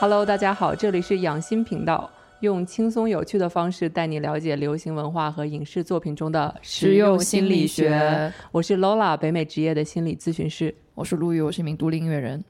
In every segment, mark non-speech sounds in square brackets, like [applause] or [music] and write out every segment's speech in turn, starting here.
Hello，大家好，这里是养心频道，用轻松有趣的方式带你了解流行文化和影视作品中的实用心理学。我是 Lola，北美职业的心理咨询师。我是陆羽，我是一名独立音乐人。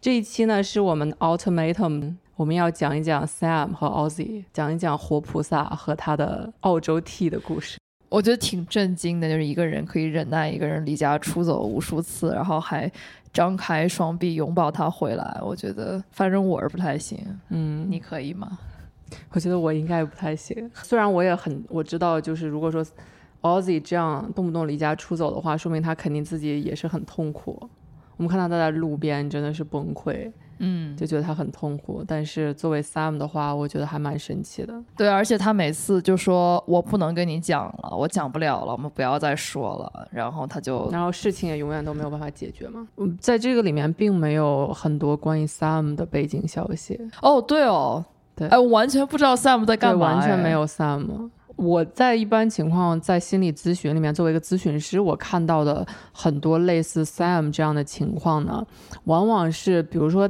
这一期呢是我们 Ultimatum，我们要讲一讲 Sam 和 Ozzy，讲一讲活菩萨和他的澳洲 T 的故事。我觉得挺震惊的，就是一个人可以忍耐一个人离家出走无数次，然后还张开双臂拥抱他回来。我觉得，反正我是不太行。嗯，你可以吗？我觉得我应该不太行。虽然我也很我知道，就是如果说 Ozzy 这样动不动离家出走的话，说明他肯定自己也是很痛苦。我们看到他在路边真的是崩溃。嗯，就觉得他很痛苦，但是作为 Sam 的话，我觉得还蛮神奇的。对，而且他每次就说：“我不能跟你讲了，我讲不了了，我们不要再说了。”然后他就，然后事情也永远都没有办法解决嘛。嗯，在这个里面并没有很多关于 Sam 的背景消息。哦，对哦，对，哎，我完全不知道 Sam 在干嘛，完全没有 Sam。我在一般情况在心理咨询里面，作为一个咨询师，我看到的很多类似 Sam 这样的情况呢，往往是比如说。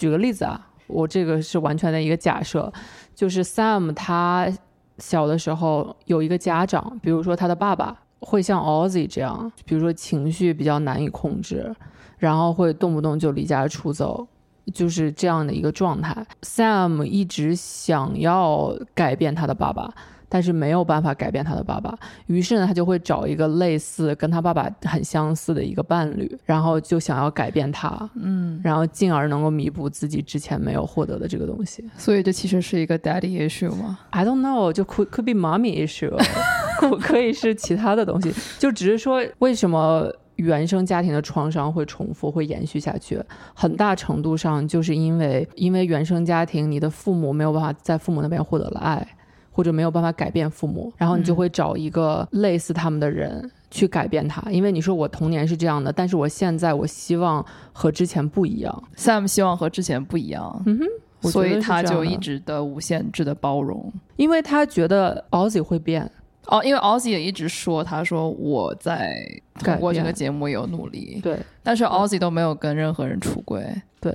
举个例子啊，我这个是完全的一个假设，就是 Sam 他小的时候有一个家长，比如说他的爸爸会像 Ozzy 这样，比如说情绪比较难以控制，然后会动不动就离家出走，就是这样的一个状态。Sam 一直想要改变他的爸爸。但是没有办法改变他的爸爸，于是呢，他就会找一个类似跟他爸爸很相似的一个伴侣，然后就想要改变他，嗯，然后进而能够弥补自己之前没有获得的这个东西。所以这其实是一个 daddy issue 吗？I don't know，就 could could be mommy issue，[laughs] 可以是其他的东西，就只是说为什么原生家庭的创伤会重复、会延续下去，很大程度上就是因为因为原生家庭，你的父母没有办法在父母那边获得了爱。或者没有办法改变父母，然后你就会找一个类似他们的人去改变他，因为你说我童年是这样的，但是我现在我希望和之前不一样。Sam 希望和之前不一样，嗯哼，所以他就一直的无限制的包容，因为他觉得 Ozzy 会变。哦，因为 Ozzy 也一直说，他说我在通过这个节目有努力，对，但是 Ozzy 都没有跟任何人出轨，对，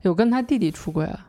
有跟他弟弟出轨啊。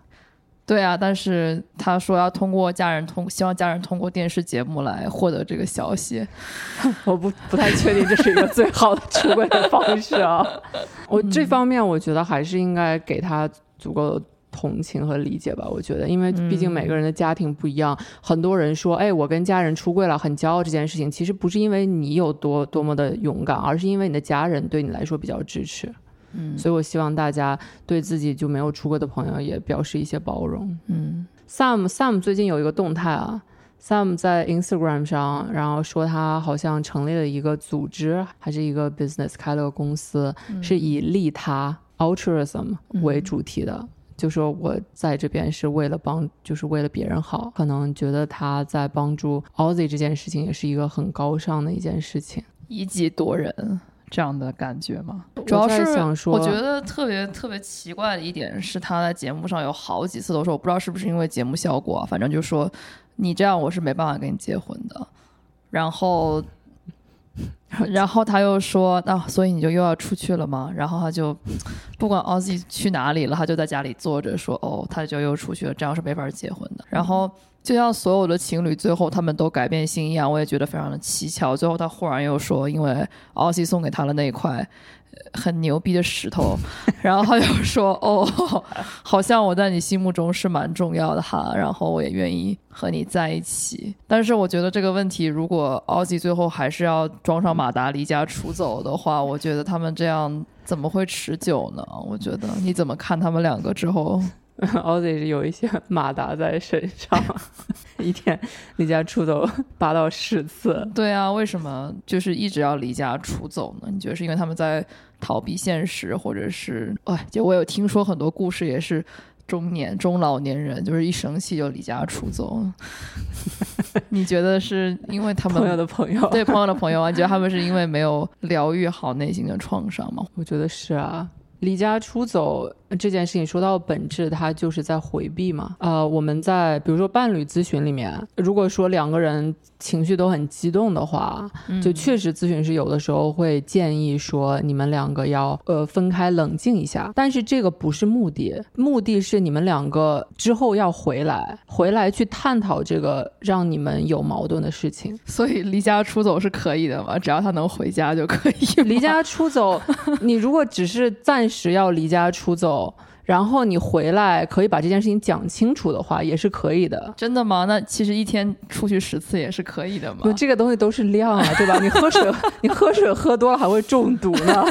对啊，但是他说要通过家人通，希望家人通过电视节目来获得这个消息。[laughs] 我不不太确定这是一个最好的出轨的方式啊。[laughs] 我这方面我觉得还是应该给他足够的同情和理解吧。我觉得，因为毕竟每个人的家庭不一样。很多人说，哎，我跟家人出柜了，很骄傲这件事情，其实不是因为你有多多么的勇敢，而是因为你的家人对你来说比较支持。嗯，所以我希望大家对自己就没有出轨的朋友也表示一些包容。嗯，Sam Sam 最近有一个动态啊，Sam 在 Instagram 上，然后说他好像成立了一个组织，还是一个 business 开了个公司，是以利他 altruism 为主题的，就说我在这边是为了帮，就是为了别人好，可能觉得他在帮助 Ozzy 这件事情也是一个很高尚的一件事情，以己度人。这样的感觉吗？主要是我觉得特别特别奇怪的一点是，他在节目上有好几次都说，我不知道是不是因为节目效果，反正就说你这样我是没办法跟你结婚的。然后，[laughs] 然后他又说，那所以你就又要出去了吗？然后他就不管奥西去哪里了，他就在家里坐着说，哦，他就又出去了，这样是没法结婚的。然后。就像所有的情侣最后他们都改变心一样，我也觉得非常的蹊跷。最后他忽然又说，因为奥西送给他的那一块很牛逼的石头，[laughs] 然后他又说，哦，好像我在你心目中是蛮重要的哈，然后我也愿意和你在一起。但是我觉得这个问题，如果奥吉最后还是要装上马达离家出走的话，我觉得他们这样怎么会持久呢？我觉得你怎么看他们两个之后？[laughs] Ozzy 是有一些马达在身上，[laughs] 一天离家出走 [laughs] 八到十次。对啊，为什么就是一直要离家出走呢？你觉得是因为他们在逃避现实，或者是？哎，就我有听说很多故事，也是中年中老年人就是一生气就离家出走。[laughs] 你觉得是因为他们朋友的朋友？对朋友的朋友啊？你觉得他们是因为没有疗愈好内心的创伤吗？我觉得是啊。离家出走这件事情说到本质，它就是在回避嘛。呃，我们在比如说伴侣咨询里面，如果说两个人情绪都很激动的话，就确实咨询师有的时候会建议说你们两个要呃分开冷静一下。但是这个不是目的，目的是你们两个之后要回来，回来去探讨这个让你们有矛盾的事情。所以离家出走是可以的嘛？只要他能回家就可以。离家出走，你如果只是暂。时要离家出走，然后你回来可以把这件事情讲清楚的话，也是可以的。真的吗？那其实一天出去十次也是可以的嘛。这个东西都是量啊，对吧？你喝水，[laughs] 你喝水喝多了还会中毒呢。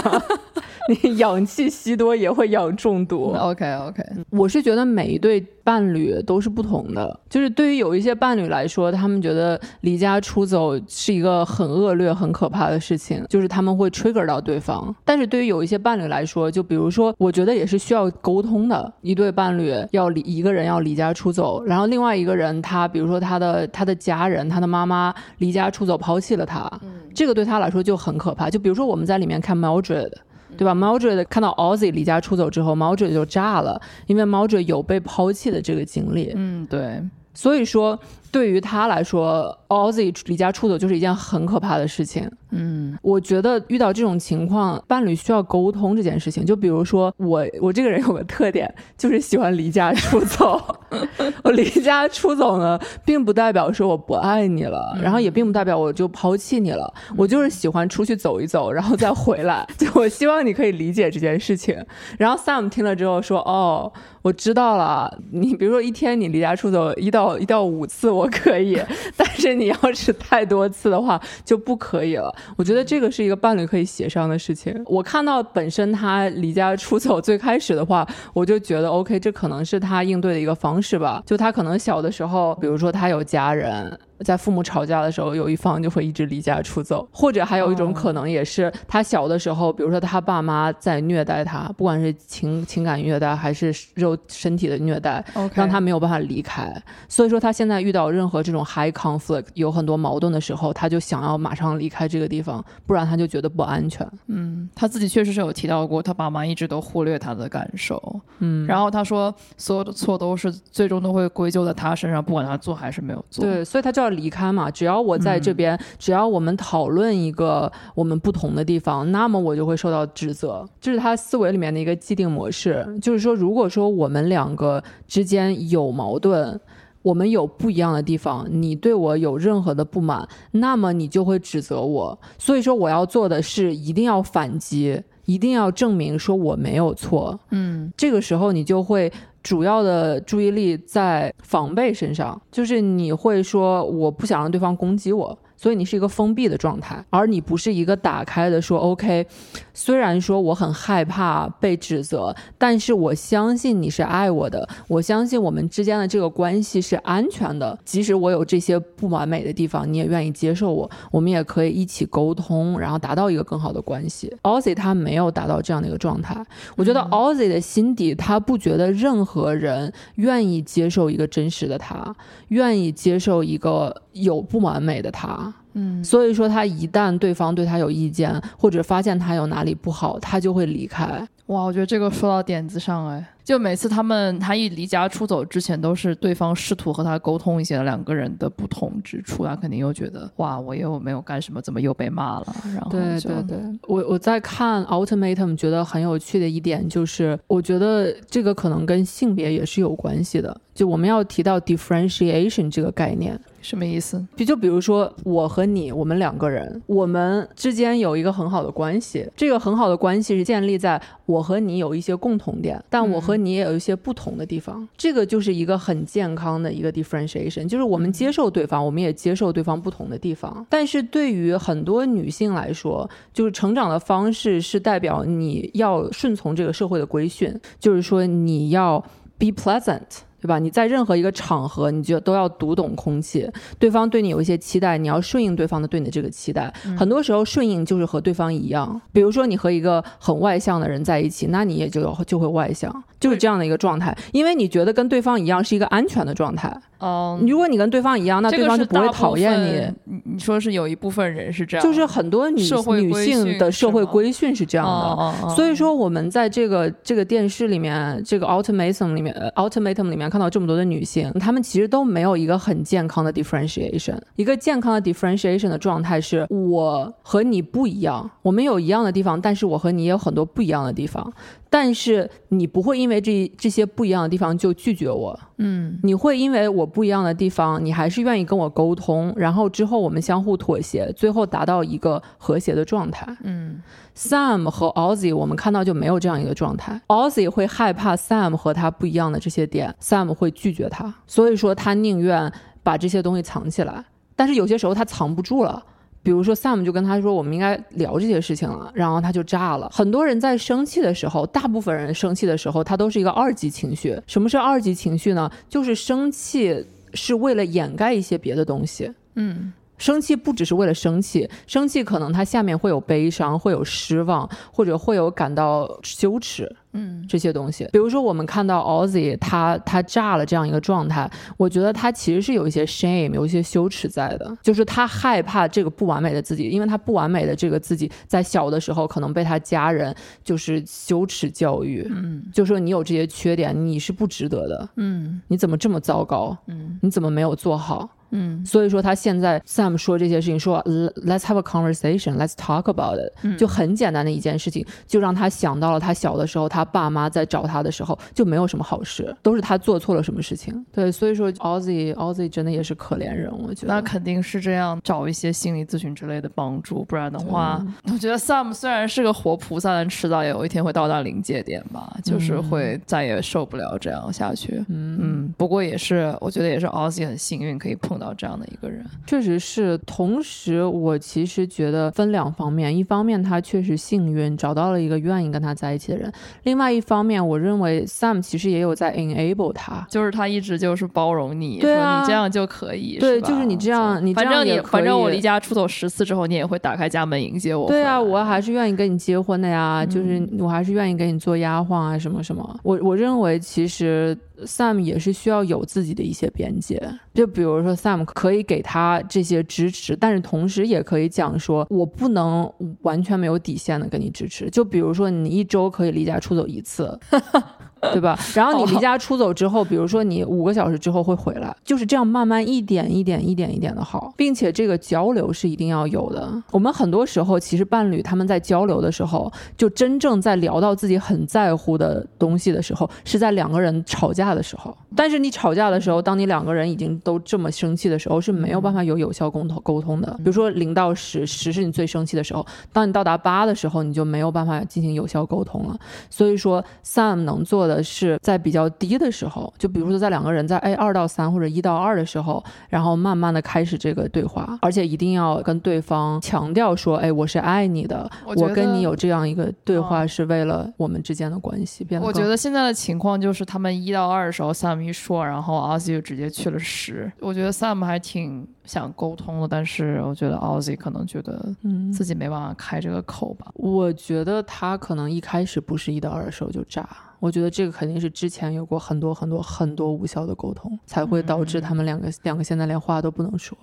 你 [laughs] 氧气吸多也会氧中毒。OK OK，我是觉得每一对伴侣都是不同的。就是对于有一些伴侣来说，他们觉得离家出走是一个很恶劣、很可怕的事情，就是他们会 trigger 到对方。但是对于有一些伴侣来说，就比如说，我觉得也是需要沟通的。一对伴侣要离一个人要离家出走，然后另外一个人他，比如说他的他的家人，他的妈妈离家出走抛弃了他，这个对他来说就很可怕。就比如说我们在里面看 Mildred。对吧 m a d r e 看到 Ozzy 离家出走之后 m a d r e 就炸了，因为 m a d r e 有被抛弃的这个经历。嗯，对。所以说，对于他来说，Ozzy 离家出走就是一件很可怕的事情。嗯，我觉得遇到这种情况，伴侣需要沟通这件事情。就比如说我，我这个人有个特点，就是喜欢离家出走。[laughs] 我离家出走呢，并不代表说我不爱你了，然后也并不代表我就抛弃你了。我就是喜欢出去走一走，然后再回来。[laughs] 就我希望你可以理解这件事情。然后 Sam 听了之后说：“哦。”我知道了，你比如说一天你离家出走一到一到五次我可以，[laughs] 但是你要是太多次的话就不可以了。我觉得这个是一个伴侣可以协商的事情。我看到本身他离家出走最开始的话，我就觉得 OK，这可能是他应对的一个方式吧。就他可能小的时候，比如说他有家人。在父母吵架的时候，有一方就会一直离家出走，或者还有一种可能，也是他小的时候，比如说他爸妈在虐待他，不管是情情感虐待还是肉身体的虐待，让他没有办法离开。所以说他现在遇到任何这种 high conflict 有很多矛盾的时候，他就想要马上离开这个地方，不然他就觉得不安全。嗯，他自己确实是有提到过，他爸妈一直都忽略他的感受。嗯，然后他说所有的错都是最终都会归咎在他身上，不管他做还是没有做。对，所以他就。要离开嘛？只要我在这边，只要我们讨论一个我们不同的地方，那么我就会受到指责。这是他思维里面的一个既定模式。就是说，如果说我们两个之间有矛盾，我们有不一样的地方，你对我有任何的不满，那么你就会指责我。所以说，我要做的是一定要反击，一定要证明说我没有错。嗯，这个时候你就会。主要的注意力在防备身上，就是你会说我不想让对方攻击我。所以你是一个封闭的状态，而你不是一个打开的。说 OK，虽然说我很害怕被指责，但是我相信你是爱我的，我相信我们之间的这个关系是安全的。即使我有这些不完美的地方，你也愿意接受我，我们也可以一起沟通，然后达到一个更好的关系。Ozzy 他没有达到这样的一个状态，我觉得 Ozzy 的心底他不觉得任何人愿意接受一个真实的他，愿意接受一个有不完美的他。嗯，所以说他一旦对方对他有意见，或者发现他有哪里不好，他就会离开。哇，我觉得这个说到点子上哎，就每次他们他一离家出走之前，都是对方试图和他沟通一些两个人的不同之处，他肯定又觉得哇，我又没有干什么，怎么又被骂了？然后对对对，我我在看 Ultimatum 觉得很有趣的一点就是，我觉得这个可能跟性别也是有关系的，就我们要提到 differentiation 这个概念。什么意思？就就比如说我和你，我们两个人，我们之间有一个很好的关系。这个很好的关系是建立在我和你有一些共同点，但我和你也有一些不同的地方。这个就是一个很健康的一个 differentiation，就是我们接受对方，我们也接受对方不同的地方。但是对于很多女性来说，就是成长的方式是代表你要顺从这个社会的规训，就是说你要 be pleasant。对吧？你在任何一个场合，你就都要读懂空气。对方对你有一些期待，你要顺应对方的对你的这个期待。很多时候顺应就是和对方一样。比如说你和一个很外向的人在一起，那你也就就会外向，就是这样的一个状态。因为你觉得跟对方一样是一个安全的状态。哦，如果你跟对方一样，那对方就不会讨厌你。你你说是有一部分人是这样，就是很多女女性的社会规训是这样的。所以说我们在这个这个电视里面，这个 ultimatum 里面，ultimatum 里看到这么多的女性，她们其实都没有一个很健康的 differentiation。一个健康的 differentiation 的状态是我和你不一样，我们有一样的地方，但是我和你也有很多不一样的地方。但是你不会因为这这些不一样的地方就拒绝我，嗯，你会因为我不一样的地方，你还是愿意跟我沟通，然后之后我们相互妥协，最后达到一个和谐的状态，嗯。Sam 和 Ozzy 我们看到就没有这样一个状态，Ozzy 会害怕 Sam 和他不一样的这些点，Sam 会拒绝他，所以说他宁愿把这些东西藏起来，但是有些时候他藏不住了。比如说，Sam 就跟他说：“我们应该聊这些事情了。”然后他就炸了。很多人在生气的时候，大部分人生气的时候，他都是一个二级情绪。什么是二级情绪呢？就是生气是为了掩盖一些别的东西。嗯。生气不只是为了生气，生气可能他下面会有悲伤，会有失望，或者会有感到羞耻，嗯，这些东西。比如说，我们看到 Ozzy 他他炸了这样一个状态，我觉得他其实是有一些 shame，有一些羞耻在的，就是他害怕这个不完美的自己，因为他不完美的这个自己在小的时候可能被他家人就是羞耻教育，嗯，就说你有这些缺点，你是不值得的，嗯，你怎么这么糟糕，嗯，你怎么没有做好？嗯，所以说他现在 Sam 说这些事情，说 Let's have a conversation, Let's talk about it，就很简单的一件事情，就让他想到了他小的时候，他爸妈在找他的时候就没有什么好事，都是他做错了什么事情。对，所以说 Ozzy Ozzy 真的也是可怜人，我觉得那肯定是这样，找一些心理咨询之类的帮助，不然的话，我觉得 Sam 虽然是个活菩萨，但迟早有一天会到达临界点吧，就是会再也受不了这样下去。嗯嗯，不过也是，我觉得也是 Ozzy 很幸运可以碰。到这样的一个人，确实是。同时，我其实觉得分两方面：一方面，他确实幸运找到了一个愿意跟他在一起的人；另外一方面，我认为 Sam 其实也有在 enable 他，就是他一直就是包容你，对啊，你这样就可以，对，就是你这样，你反正你反正我离家出走十次之后，你也会打开家门迎接我。对啊，我还是愿意跟你结婚的呀，就是我还是愿意给你做丫鬟啊，什么什么。我我认为其实。Sam 也是需要有自己的一些边界，就比如说 Sam 可以给他这些支持，但是同时也可以讲说，我不能完全没有底线的跟你支持。就比如说你一周可以离家出走一次。[laughs] [laughs] 对吧？然后你离家出走之后，比如说你五个小时之后会回来，就是这样慢慢一点一点一点一点的好，并且这个交流是一定要有的。我们很多时候其实伴侣他们在交流的时候，就真正在聊到自己很在乎的东西的时候，是在两个人吵架的时候。但是你吵架的时候，当你两个人已经都这么生气的时候，是没有办法有有效沟通沟通的。比如说零到十，十是你最生气的时候，当你到达八的时候，你就没有办法进行有效沟通了。所以说，Sam 能做的。是在比较低的时候，就比如说在两个人在 A 二到三或者一到二的时候，然后慢慢的开始这个对话，而且一定要跟对方强调说，哎，我是爱你的，我跟你有这样一个对话是为了我们之间的关系变得。我觉得现在的情况就是他们一到二的时候，Sam 一说，然后 Ozzy 就直接去了十。我觉得 Sam 还挺想沟通的，但是我觉得 Ozzy 可能觉得自己没办法开这个口吧。我觉得他可能一开始不是一到二的时候就炸。我觉得这个肯定是之前有过很多很多很多无效的沟通，才会导致他们两个两个现在连话都不能说。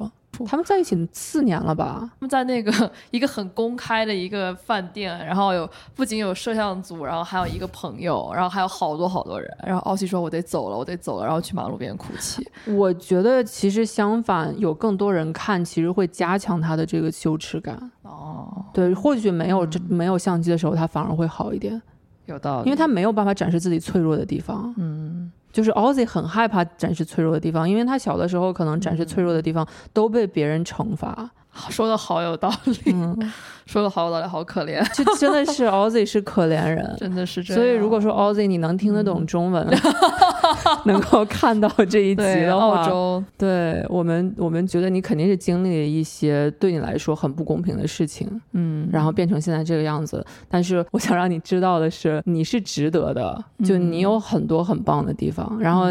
他们在一起四年了吧？他们在那个一个很公开的一个饭店，然后有不仅有摄像组，然后还有一个朋友，然后还有好多好多人。然后奥西说：“我得走了，我得走了。”然后去马路边哭泣。我觉得其实相反，有更多人看，其实会加强他的这个羞耻感。哦，对，或许没有这没有相机的时候，他反而会好一点。有道理，因为他没有办法展示自己脆弱的地方。嗯，就是 Ozzy 很害怕展示脆弱的地方，因为他小的时候可能展示脆弱的地方都被别人惩罚。说的好有道理，[laughs] 说的好有道理，好可怜，[laughs] 就真的是 Ozzy 是可怜人，[laughs] 真的是这样。所以如果说 Ozzy 你能听得懂中文，能够看到这一集的话，澳洲，对我们，我们觉得你肯定是经历了一些对你来说很不公平的事情，嗯，然后变成现在这个样子。但是我想让你知道的是，你是值得的，就你有很多很棒的地方，然后。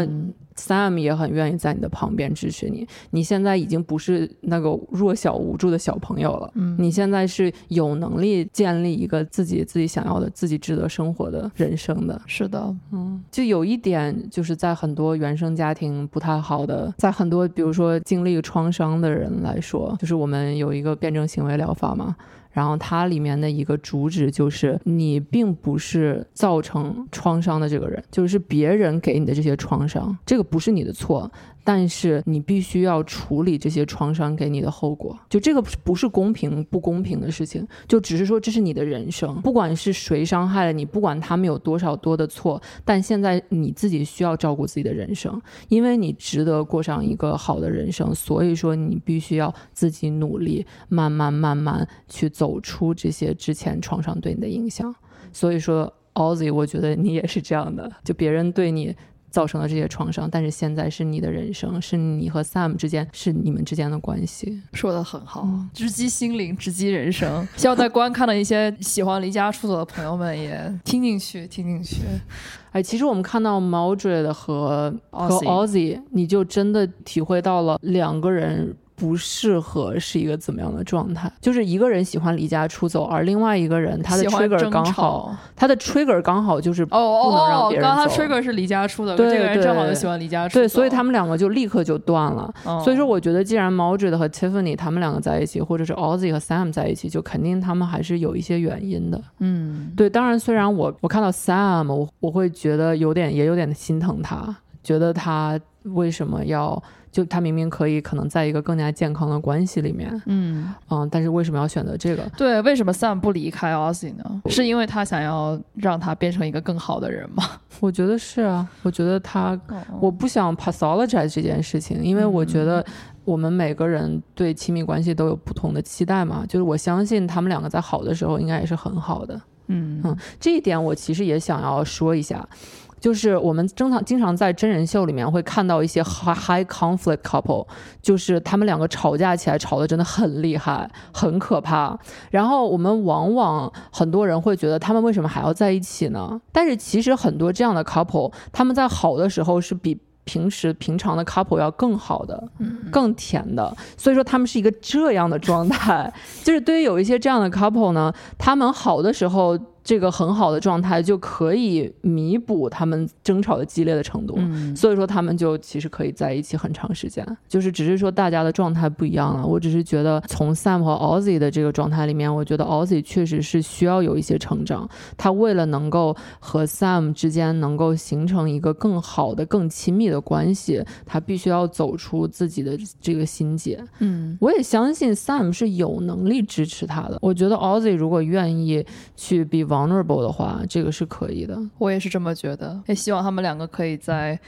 Sam 也很愿意在你的旁边支持你。你现在已经不是那个弱小无助的小朋友了，嗯，你现在是有能力建立一个自己自己想要的、自己值得生活的人生的。是的，嗯，就有一点，就是在很多原生家庭不太好的，在很多比如说经历创伤的人来说，就是我们有一个辩证行为疗法嘛。然后它里面的一个主旨就是，你并不是造成创伤的这个人，就是别人给你的这些创伤，这个不是你的错。但是你必须要处理这些创伤给你的后果，就这个不是公平不公平的事情，就只是说这是你的人生，不管是谁伤害了你，不管他们有多少多的错，但现在你自己需要照顾自己的人生，因为你值得过上一个好的人生，所以说你必须要自己努力，慢慢慢慢去走出这些之前创伤对你的影响。所以说，Ozzy，我觉得你也是这样的，就别人对你。造成了这些创伤，但是现在是你的人生，是你和 Sam 之间，是你们之间的关系。说的很好，直击心灵，直击人生。[laughs] 希望在观看的一些喜欢离家出走的朋友们也听进去，听进去。哎，其实我们看到 Maudred 和和 Ozzy，你就真的体会到了两个人。不适合是一个怎么样的状态？就是一个人喜欢离家出走，而另外一个人他的 trigger 刚好，他的 trigger 刚好就是不能让别人走。刚他 trigger 是离家出走，这个人正好就喜欢离家出走。对，所以他们两个就立刻就断了。所以说，我觉得既然 m o d r e 和 Tiffany 他们两个在一起，或者是 Ozzy 和 Sam 在一起，就肯定他们还是有一些原因的。嗯，对。当然，虽然我我看到 Sam，我我会觉得有点也有点心疼他，觉得他为什么要。就他明明可以可能在一个更加健康的关系里面，嗯嗯，但是为什么要选择这个？对，为什么 Sam 不离开 Ozzy 呢？是因为他想要让他变成一个更好的人吗？我觉得是啊，我觉得他，我不想 pathologize 这件事情，因为我觉得我们每个人对亲密关系都有不同的期待嘛。就是我相信他们两个在好的时候应该也是很好的，嗯嗯，这一点我其实也想要说一下。就是我们经常经常在真人秀里面会看到一些 high high conflict couple，就是他们两个吵架起来吵得真的很厉害，很可怕。然后我们往往很多人会觉得他们为什么还要在一起呢？但是其实很多这样的 couple，他们在好的时候是比平时平常的 couple 要更好的，更甜的。所以说他们是一个这样的状态。[laughs] 就是对于有一些这样的 couple 呢，他们好的时候。这个很好的状态就可以弥补他们争吵的激烈的程度，所以说他们就其实可以在一起很长时间。就是只是说大家的状态不一样了。我只是觉得从 Sam 和 Ozzy 的这个状态里面，我觉得 Ozzy 确实是需要有一些成长。他为了能够和 Sam 之间能够形成一个更好的、更亲密的关系，他必须要走出自己的这个心结。嗯，我也相信 Sam 是有能力支持他的。我觉得 Ozzy 如果愿意去比。Vulnerable 的话，这个是可以的。我也是这么觉得，也希望他们两个可以在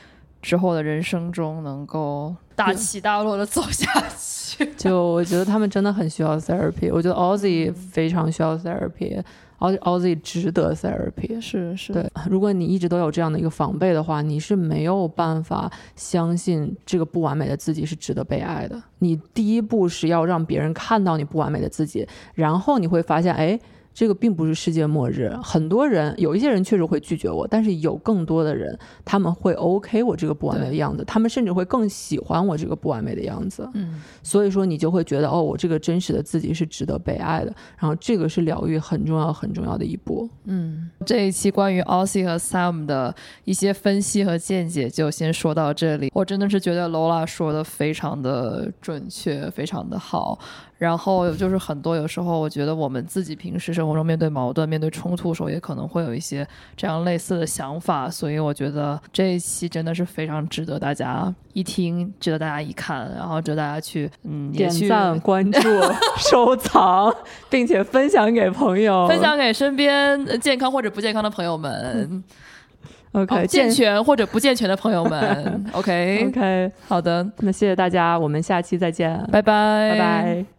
之后的人生中能够大起大落的走下去。[laughs] 就我觉得他们真的很需要 therapy。我觉得 Ozzy 非常需要 therapy，Ozzy 值得 therapy。是是，对。如果你一直都有这样的一个防备的话，你是没有办法相信这个不完美的自己是值得被爱的。你第一步是要让别人看到你不完美的自己，然后你会发现，哎。这个并不是世界末日，很多人有一些人确实会拒绝我，但是有更多的人他们会 OK 我这个不完美的样子，他们甚至会更喜欢我这个不完美的样子。嗯，所以说你就会觉得哦，我这个真实的自己是值得被爱的，然后这个是疗愈很重要很重要的一步。嗯，这一期关于 Ossie 和 Sam 的一些分析和见解就先说到这里。我真的是觉得 Lola 说的非常的准确，非常的好。然后就是很多有时候，我觉得我们自己平时生活中面对矛盾、面对冲突的时候，也可能会有一些这样类似的想法。所以我觉得这一期真的是非常值得大家一听，值得大家一看，然后值得大家去嗯点赞、关注、[laughs] 收藏，并且分享给朋友，分享给身边健康或者不健康的朋友们。[laughs] OK，健全或者不健全的朋友们，[laughs] OK OK，好的，那谢谢大家，我们下期再见，拜拜，拜拜。